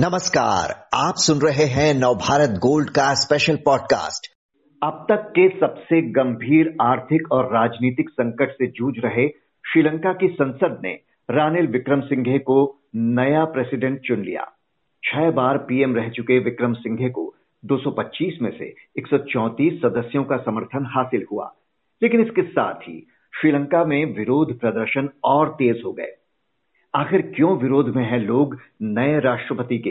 नमस्कार, आप सुन रहे हैं नवभारत गोल्ड का स्पेशल पॉडकास्ट अब तक के सबसे गंभीर आर्थिक और राजनीतिक संकट से जूझ रहे श्रीलंका की संसद ने रानिल विक्रम सिंघे को नया प्रेसिडेंट चुन लिया। छह बार पीएम रह चुके विक्रम सिंघे को 225 में से 134 सदस्यों का समर्थन हासिल हुआ। लेकिन इसके साथ ही श्रीलंका में विरोध प्रदर्शन और तेज हो गए। आखिर क्यों विरोध में हैं लोग नए राष्ट्रपति के?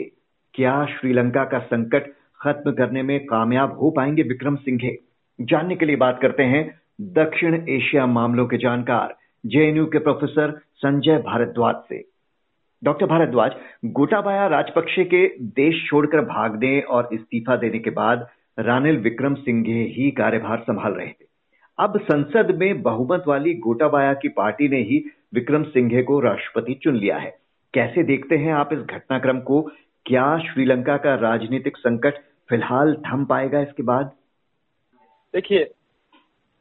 क्या श्रीलंका का संकट खत्म करने में कामयाब हो पाएँगे विक्रम सिंघे? जानने के लिए बात करते हैं दक्षिण एशिया मामलों के जानकार, जेएनयू के प्रोफेसर संजय भारद्वाज से। डॉक्टर भारद्वाज, गोटाबाया राजपक्षे के देश छोड़कर भागने और इस्तीफा देने के बाद रानिल विक्रम सिंघे ही कार्यभार संभाल रहे थे। अब संसद में बहुमत वाली गोटाबाया की पार्टी ने ही विक्रम सिंघे को राष्ट्रपति चुन लिया है। कैसे देखते हैं आप इस घटनाक्रम को? क्या श्रीलंका का राजनीतिक संकट फ़िलहाल थम पाएगा इसके बाद? देखिए,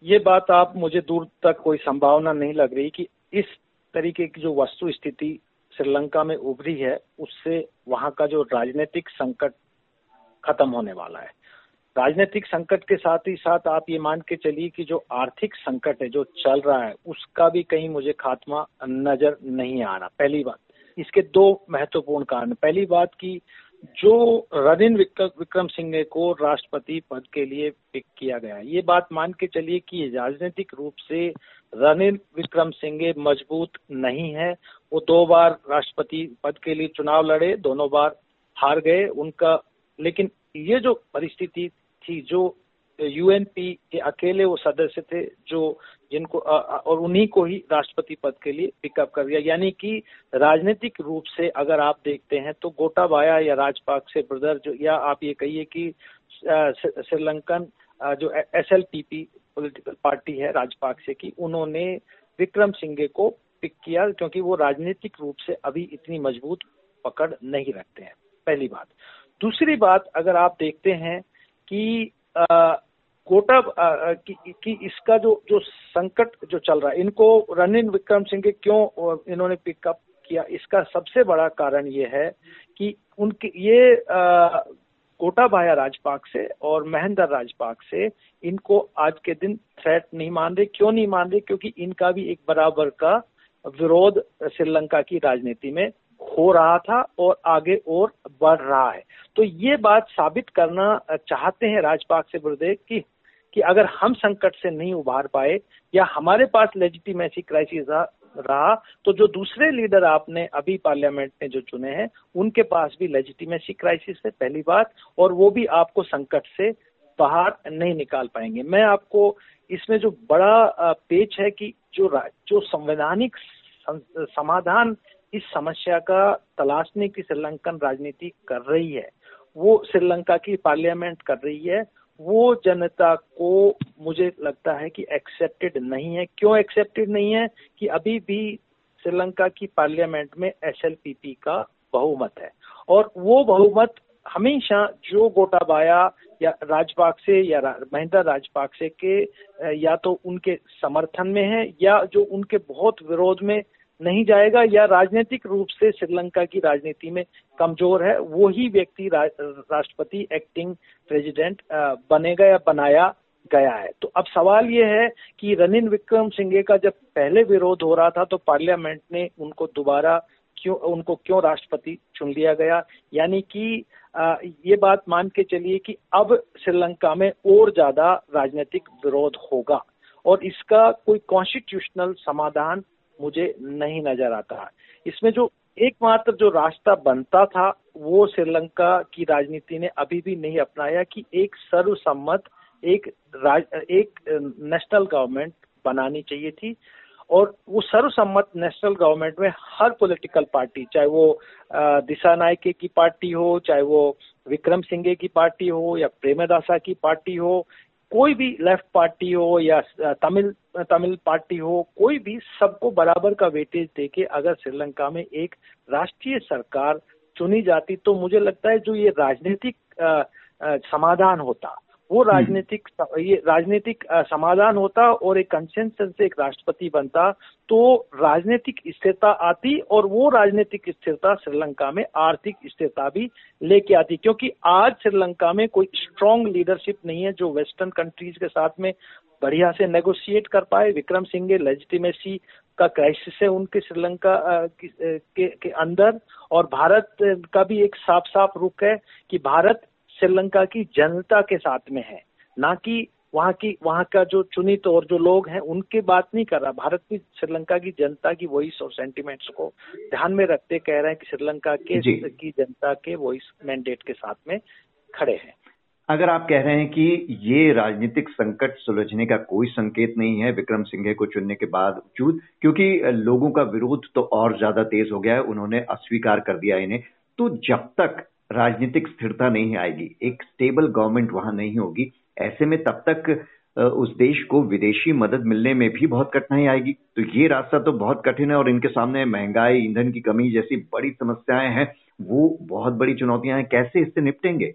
ये बात आप मुझे दूर तक कोई संभावना नहीं लग रही कि इस तरीके की जो वस्तु स्थिति श्रीलंका में उभरी है, उससे वहाँ का जो राजनीतिक संकट खत्म होने वाला है। राजनीतिक संकट के साथ ही साथ आप ये मान के चलिए कि जो आर्थिक संकट है, जो चल रहा है, उसका भी कहीं मुझे खात्मा नज़र नहीं आ रहा। पहली बात। इसके दो महत्वपूर्ण कारण। पहली बात की जो रनिन विक्रम सिंह को राष्ट्रपति पद के लिए पिक किया गया ये बात मान के चलिए कि राजनीतिक रूप से रनिल विक्रम सिंह मज़बूत नहीं है। वो दो बार राष्ट्रपति पद के लिए चुनाव लड़े, दोनों बार हार गए, उनका लेकिन ये जो परिस्थिति थी, जो यूएनपी के अकेले वो सदस्य थे, जो जिनको और उन्हीं को ही राष्ट्रपति पद के लिए पिकअप कर दिया। यानी कि राजनीतिक रूप से अगर आप देखते हैं तो गोटाबाया या राजपाक्से ब्रदर जो, या आप ये कहिए कि श्रीलंकन जो S L P P political party है राजपाक्से की उन्होंने विक्रम सिंघे को पिक किया, क्योंकि वो राजनीतिक रूप से अभी इतनी मज़बूत पकड़ नहीं रखते हैं। पहली बात। दूसरी बात, अगर आप देखते हैं कि कोटा कि, इसका जो जो संकट जो चल रहा है इनको रनिल विक्रम सिंह के क्यों इन्होंने पिकअप किया इसका सबसे बड़ा कारण ये है कि उनके ये कोटाबाया राजपाक से और महेंद्र राजपाक से इनको आज के दिन थ्रेट नहीं मान रहे। क्यों नहीं मान रहे? क्योंकि इनका भी एक बराबर का विरोध श्रीलंका की राजनीति में हो रहा था और आगे और बढ़ रहा है। तो ये बात साबित करना चाहते हैं राजपाक से गुरुदेव की, कि अगर हम संकट से नहीं उभार पाए या हमारे पास लेजिटिमेसी क्राइसिस रहा तो जो दूसरे लीडर आपने अभी पार्लियामेंट में जो चुने हैं, उनके पास भी लेजिटिमेसी क्राइसिस है, पहली बात, और वो भी आपको संकट से बाहर नहीं निकाल पाएँगे। मैं आपको इसमें जो बड़ा पेच है कि जो जो संवैधानिक समाधान इस समस्या का तलाशने की श्रीलंकन राजनीति कर रही है। वो श्रीलंका की पार्लियामेंट कर रही है। वो जनता को मुझे लगता है कि एक्सेप्टेड नहीं है। क्यों एक्सेप्टेड नहीं है? कि अभी भी श्रीलंका की पार्लियामेंट में एसएलपीपी का बहुमत है। और वो बहुमत हमेशा जो गोटाबाया या राजपाक्से या महेंद्र राजपाक्से के, या तो उनके समर्थन में है या जो उनके बहुत विरोध में नहीं जाएगा या राजनीतिक रूप से श्रीलंका की राजनीति में कमज़ोर है वो ही व्यक्ति रा, राष्ट्रपति एक्टिंग प्रेसिडेंट बनेगा या बनाया गया है। तो अब सवाल ये है कि रनिल विक्रम सिंघे का जब पहले विरोध हो रहा था तो पार्लियामेंट ने उनको दोबारा क्यों उनको क्यों राष्ट्रपति चुन लिया गया? यानी कि ये बात मान के चलिए कि अब श्रीलंका में और ज़्यादा राजनीतिक विरोध होगा और इसका कोई कॉन्स्टिट्यूशनल समाधान मुझे नहीं नज़र आता। इसमें जो एकमात्र जो रास्ता बनता था वो श्रीलंका की राजनीति ने अभी भी नहीं अपनाया कि एक सर्वसम्मत एक राज, एक नेशनल गवर्नमेंट बनानी चाहिए थी। और वो सर्वसम्मत नेशनल गवर्नमेंट में हर पॉलिटिकल पार्टी चाहे वो दिशा नायके की पार्टी हो चाहे वो विक्रम सिंघे की पार्टी हो या प्रेमदासा की पार्टी हो कोई भी लेफ़्ट पार्टी हो या तमिल तमिल पार्टी हो, कोई भी सबको बराबर का वेटेज देके अगर श्रीलंका में एक राष्ट्रीय सरकार चुनी जाती तो मुझे लगता है जो ये राजनीतिक समाधान होता। वो राजनीतिक ये राजनीतिक समाधान होता और एक कंसेंसस से एक राष्ट्रपति बनता तो राजनीतिक स्थिरता आती और वो राजनीतिक स्थिरता श्रीलंका में आर्थिक स्थिरता भी लेके आती क्योंकि आज श्रीलंका में कोई स्ट्रांग लीडरशिप नहीं है जो वेस्टर्न कंट्रीज़ के साथ में बढ़िया से नेगोशिएट कर पाए। विक्रम सिंह लेजिटिमेसी का क्राइसिस है उनके श्रीलंका के, के अंदर और भारत का भी एक साफ़ साफ़ रुख है कि भारत श्रीलंका की जनता के साथ में है। ना कि वहाँ की वहाँ का जो चुनित और जो लोग हैं उनकी बात नहीं कर रहा। भारत भी श्रीलंका की जनता की वॉइस और सेंटिमेंट्स को ध्यान में रखते कह रहे हैं कि श्रीलंका के की जनता के वॉइस मैंडेट के साथ में खड़े हैं। अगर आप कह रहे हैं कि ये राजनीतिक संकट सुलझने का कोई संकेत नहीं है विक्रम सिंघे को चुनने के बावजूद क्योंकि लोगों का विरोध तो और ज़्यादा तेज हो गया है उन्होंने अस्वीकार कर दिया इन्हें तो जब तक राजनीतिक स्थिरता नहीं आएगी। एक स्टेबल गवर्नमेंट वहाँ नहीं होगी। ऐसे में तब तक उस देश को विदेशी मदद मिलने में भी बहुत कठिनाई आएगी। तो ये रास्ता तो बहुत कठिन है और इनके सामने महँगाई, ईंधन की कमी जैसी बड़ी समस्याएँ हैं। वो बहुत बड़ी चुनौतियाँ हैं। कैसे इससे निपटेंगे?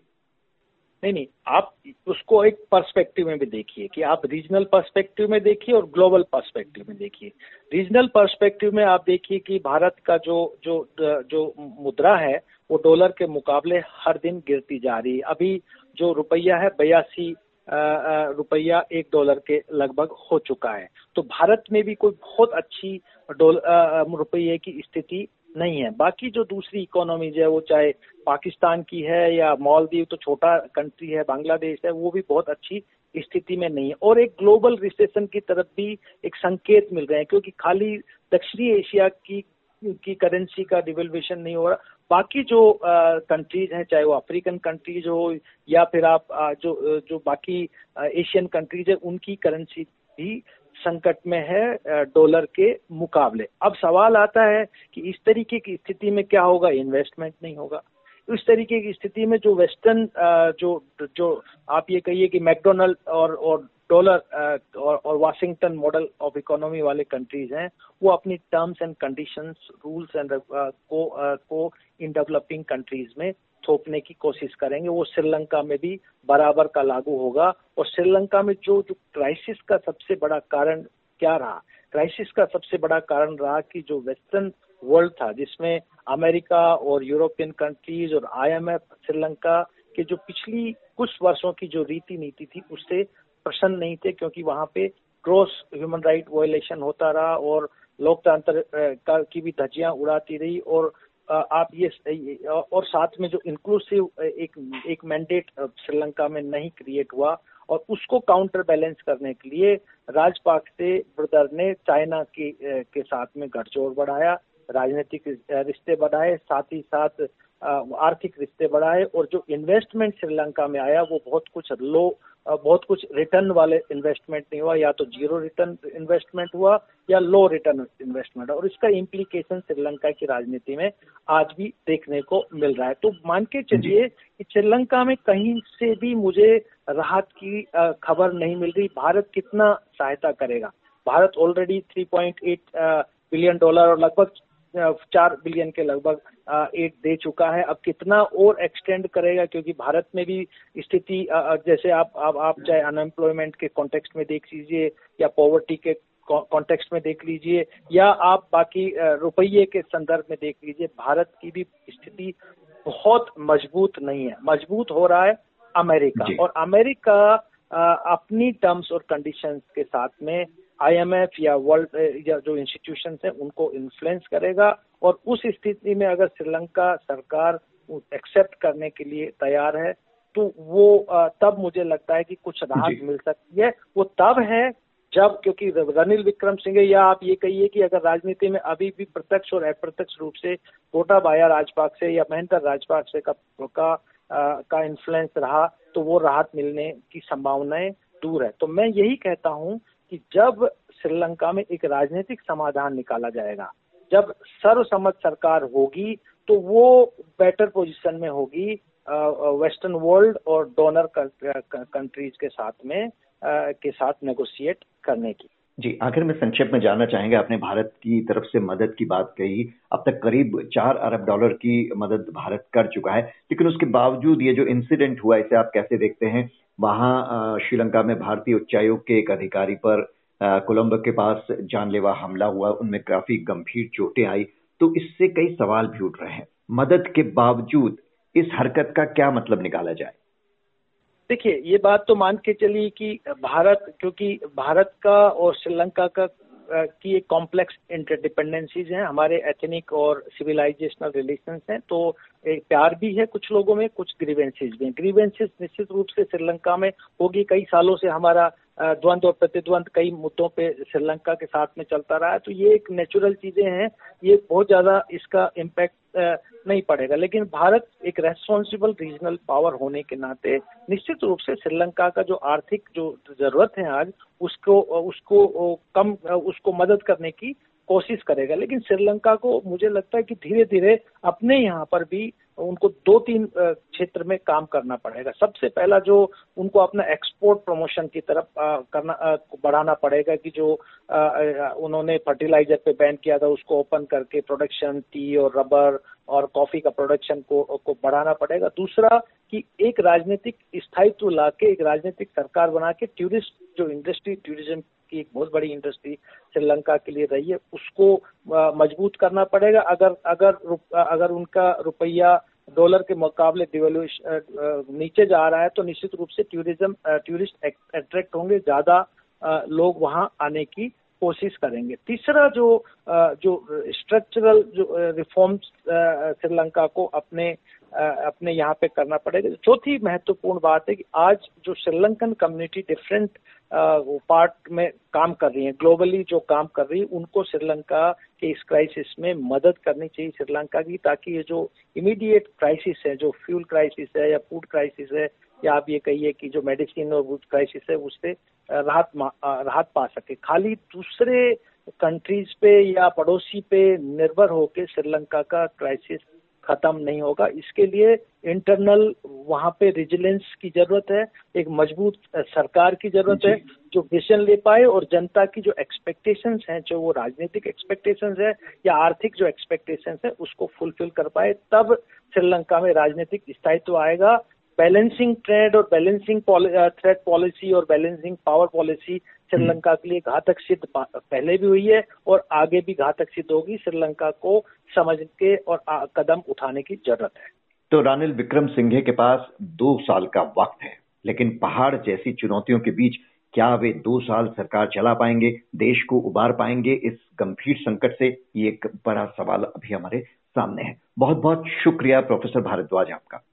नहीं नहीं, आप उसको एक पर्सपेक्टिव में भी देखिए कि आप रीजनल पर्सपेक्टिव में देखिए और ग्लोबल पर्सपेक्टिव में देखिए। रीजनल पर्सपेक्टिव में आप देखिए कि भारत का जो जो जो मुद्रा है, वो डॉलर के मुकाबले हर दिन गिरती जा रही है। अभी जो रुपया है, बयासी रुपया एक डॉलर के लगभग हो चुका है। तो भारत में भी कोई बहुत अच्छी रुपये की स्थिति नहीं है। बाकी जो दूसरी इकोनॉमीज है वो चाहे पाकिस्तान की है या मालदीव तो छोटा कंट्री है बांग्लादेश है वो भी बहुत अच्छी स्थिति में नहीं है। और एक ग्लोबल रिसेशन की तरफ़ भी एक संकेत मिल रहे हैं क्योंकि खाली दक्षिणी एशिया की की करेंसी का डिवेल्युएशन नहीं हो रहा। बाकी जो कंट्रीज़ हैं चाहे वो अफ्रीकन कंट्रीज़ हो या फिर आप आ, जो जो बाकी एशियन कंट्रीज़ है उनकी करेंसी भी संकट में है डॉलर के मुकाबले। अब सवाल आता है कि इस तरीके की स्थिति में क्या होगा? इन्वेस्टमेंट नहीं होगा। इस तरीके की स्थिति में जो वेस्टर्न जो जो आप ये कहिए कि मैकडोनल्ड और और डॉलर और, और वाशिंगटन मॉडल ऑफ़ इकोनॉमी वाले कंट्रीज़ हैं वो अपनी terms and conditions rules and को को इन डेवलपिंग कंट्रीज़ में थोपने की कोशिश करेंगे। वो श्रीलंका में भी बराबर का लागू होगा। और श्रीलंका में जो जो क्राइसिस का सबसे बड़ा कारण क्या रहा? क्राइसिस का सबसे बड़ा कारण रहा कि जो वेस्टर्न वर्ल्ड था, जिसमें अमेरिका और यूरोपियन कंट्रीज़ और आईएमएफ श्रीलंका के जो पिछली कुछ वर्षों की जो रीति नीति थी, उससे प्रसन्न नहीं थे, क्योंकि वहाँ पे क्रॉस ह्यूमन राइट वायलेशन होता रहा और लोकतंत्र की भी धज्जियाँ उड़ाती रही और आप ये और साथ में जो इंक्लूसिव एक एक मैंडेट श्रीलंका में नहीं क्रिएट हुआ और उसको काउंटर बैलेंस करने के लिए राजपाक्से ब्रदर ने चाइना के के साथ में गठजोड़ बढ़ाया। राजनीतिक रिश्ते बढ़ाए साथ ही साथ आर्थिक रिश्ते बढ़ाए और जो इन्वेस्टमेंट श्रीलंका में आया वो बहुत कुछ लो बहुत कुछ रिटर्न वाले इन्वेस्टमेंट नहीं हुआ या तो ज़ीरो रिटर्न इन्वेस्टमेंट हुआ या लो रिटर्न इन्वेस्टमेंट और इसका इम्प्लीकेशन श्रीलंका की राजनीति में आज भी देखने को मिल रहा है। तो मान के चलिए कि श्रीलंका में कहीं से भी मुझे राहत की खबर नहीं मिल रही। भारत कितना सहायता करेगा? भारत ऑलरेडी 3.8 बिलियन डॉलर और लगभग चार बिलियन के लगभग एड दे चुका है। अब कितना और एक्सटेंड करेगा? क्योंकि भारत में भी स्थिति जैसे आप आप, आप चाहे अनएम्प्लॉयमेंट के कॉन्टेक्स्ट में देख लीजिए या पॉवर्टी के कॉन्टेक्स्ट में देख लीजिए या आप बाकी रुपये के संदर्भ में देख लीजिए भारत की भी स्थिति बहुत मज़बूत नहीं है। मज़बूत हो रहा है अमेरिका। और अमेरिका अपनी टर्म्स और कंडीशंस के साथ में आईएमएफ या वर्ल्ड या जो इंस्टीट्यूशन है उनको इन्फ्लुएंस करेगा और उस स्थिति में अगर श्रीलंका सरकार एक्सेप्ट करने के लिए तैयार है तो वो तब मुझे लगता है कि कुछ राहत मिल सकती है। वो तब है जब क्योंकि रनिल विक्रम सिंह या आप ये कहिए कि अगर राजनीति में अभी भी प्रत्यक्ष और अप्रत्यक्ष रूप से बाया राजपाक से या महेंद्र राजपाक से का का, का इन्फ्लुएंस रहा तो वो राहत मिलने की संभावनाएँ दूर है। तो मैं यही कहता हूँ कि जब श्रीलंका में एक राजनीतिक समाधान निकाला जाएगा, जब सर्वसम्मत सरकार होगी तो वो बेटर पोजीशन में होगी वेस्टर्न वर्ल्ड और डोनर कंट्रीज़ के साथ में के साथ नेगोशिएट करने की। जी, आखिर में संक्षेप में जानना चाहेंगे, आपने भारत की तरफ़ से मदद की बात कही, अब तक करीब चार अरब डॉलर की मदद भारत कर चुका है, लेकिन उसके बावजूद ये जो इंसिडेंट हुआ, इसे आप कैसे देखते हैं? वहाँ श्रीलंका में भारतीय उच्चायोग के एक अधिकारी पर कोलंबो के पास जानलेवा हमला हुआ, उनमें काफ़ी गंभीर चोटें आई तो इससे कई सवाल भी उठ रहे हैं। मदद के बावजूद इस हरकत का क्या मतलब निकाला जाए? देखिए, ये बात तो मान के चलिए कि भारत, क्योंकि भारत का और श्रीलंका का की एक कॉम्प्लेक्स इंटरडिपेंडेंसीज हैं, हमारे एथनिक और सिविलाइजेशनल रिलेशन हैं तो एक प्यार भी है कुछ लोगों में, कुछ ग्रीवेंसीज भी ग्रीवेंसेज निश्चित रूप से श्रीलंका में होगी। कई सालों से हमारा द्वंद्व और प्रतिद्वंद कई मुद्दों पे श्रीलंका के साथ में चलता रहा है। तो ये एक नेचुरल चीज़ें हैं। ये बहुत ज़्यादा इसका इम्पैक्ट नहीं पड़ेगा। लेकिन भारत एक रेस्पॉन्सिबल रीजनल पावर होने के नाते निश्चित रूप से श्रीलंका का जो आर्थिक जो ज़रूरत है आज, उसको उसको कम उसको मदद करने की कोशिश करेगा। लेकिन श्रीलंका को मुझे लगता है कि धीरे धीरे अपने यहाँ पर भी उनको दो तीन क्षेत्र में काम करना पड़ेगा। सबसे पहला जो उनको अपना एक्सपोर्ट प्रमोशन की तरफ़ करना बढ़ाना पड़ेगा कि जो उन्होंने फर्टिलाइज़र पे बैन किया था, उसको ओपन करके प्रोडक्शन टी और रबर और कॉफ़ी का प्रोडक्शन को को बढ़ाना पड़ेगा। दूसरा कि एक राजनीतिक स्थायित्व ला के एक राजनीतिक सरकार बना के टूरिस्ट जो इंडस्ट्री टूरिज़्म की एक बहुत बड़ी इंडस्ट्री श्रीलंका के लिए रही है, उसको मज़बूत करना पड़ेगा। अगर अगर अगर उनका रुपया डॉलर के मुकाबले डिवेल्यूशन नीचे जा रहा है तो निश्चित रूप से टूरिज़्म टूरिस्ट अट्रैक्ट होंगे। ज़्यादा लोग वहाँ आने की कोशिश करेंगे। तीसरा जो जो स्ट्रक्चरल जो रिफॉर्म्स श्रीलंका को अपने अपने यहाँ पे करना पड़ेगा। चौथी महत्वपूर्ण बात है कि आज जो श्रीलंकन कम्युनिटी डिफरेंट पार्ट में काम कर रही है। ग्लोबली जो काम कर रही है, उनको श्रीलंका के इस क्राइसिस में मदद करनी चाहिए श्रीलंका की, ताकि ये जो इमीडिएट क्राइसिस है, जो फ्यूल क्राइसिस है या फ़ूड क्राइसिस है या आप ये कहिए कि जो मेडिसिन और क्राइसिस है उससे राहत राहत पा सके। खाली दूसरे कंट्रीज़ पे या पड़ोसी पे निर्भर होकर श्रीलंका का क्राइसिस खत्म नहीं होगा। इसके लिए इंटरनल वहाँ पे विजिलेंस की ज़रूरत है। एक मज़बूत सरकार की ज़रूरत है जो। विजन ले पाए और जनता की जो एक्सपेक्टेशंस हैं जो वो राजनीतिक एक्सपेक्टेशंस है या आर्थिक जो एक्सपेक्टेशंस है उसको फुलफिल कर पाए। तब श्रीलंका में राजनीतिक स्थायित्व आएगा। बैलेंसिंग ट्रेड और बैलेंसिंग थ्रेड पॉलिसी और बैलेंसिंग पावर पॉलिसी श्रीलंका के लिए घातक सिद्ध पहले भी हुई है और आगे भी घातक सिद्ध होगी। श्रीलंका को समझ के और कदम उठाने की ज़रूरत है। तो रानिल विक्रम सिंघे के पास दो साल का वक्त है लेकिन पहाड़ जैसी चुनौतियों के बीच क्या वे दो साल सरकार चला पाएँगे देश को उबार पाएँगे? इस गंभीर संकट से ये एक बड़ा सवाल अभी हमारे सामने है। बहुत बहुत शुक्रिया प्रोफेसर भारद्वाज आपका।